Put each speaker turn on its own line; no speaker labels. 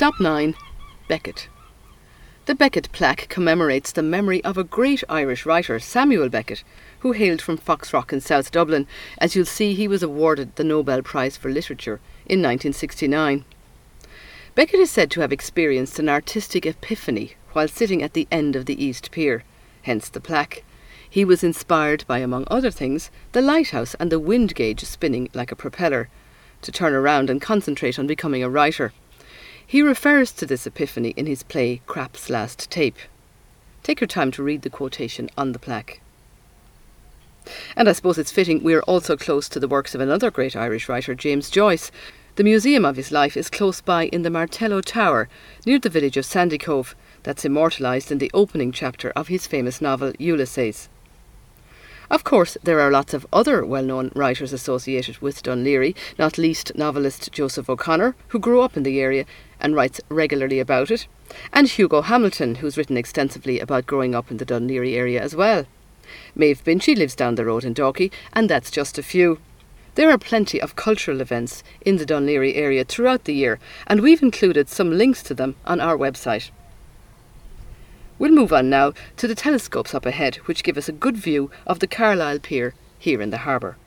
Stop 9 Beckett. The Beckett plaque commemorates the memory of a great Irish writer, Samuel Beckett, who hailed from Foxrock in South Dublin. As you'll see, he was awarded the Nobel Prize for Literature in 1969. Beckett is said to have experienced an artistic epiphany while sitting at the end of the East Pier, hence the plaque. He was inspired by, among other things, the lighthouse and the wind gauge spinning like a propeller, to turn around and concentrate on becoming a writer. He refers to this epiphany in his play Krapp's Last Tape. Take your time to read the quotation on the plaque. And I suppose it's fitting we are also close to the works of another great Irish writer, James Joyce. The museum of his life is close by in the Martello Tower, near the village of Sandycove, that's immortalised in the opening chapter of his famous novel Ulysses. Of course, there are lots of other well known writers associated with Laoghaire, not least novelist Joseph O'Connor, who grew up in the area and writes regularly about it, and Hugo Hamilton, who's written extensively about growing up in the Laoghaire area as well. Maeve Binchy lives down the road in Dalkey, and that's just a few. There are plenty of cultural events in the Laoghaire area throughout the year, and we've included some links to them on our website. We'll move on now to the telescopes up ahead, which give us a good view of the Carlisle Pier here in the harbour.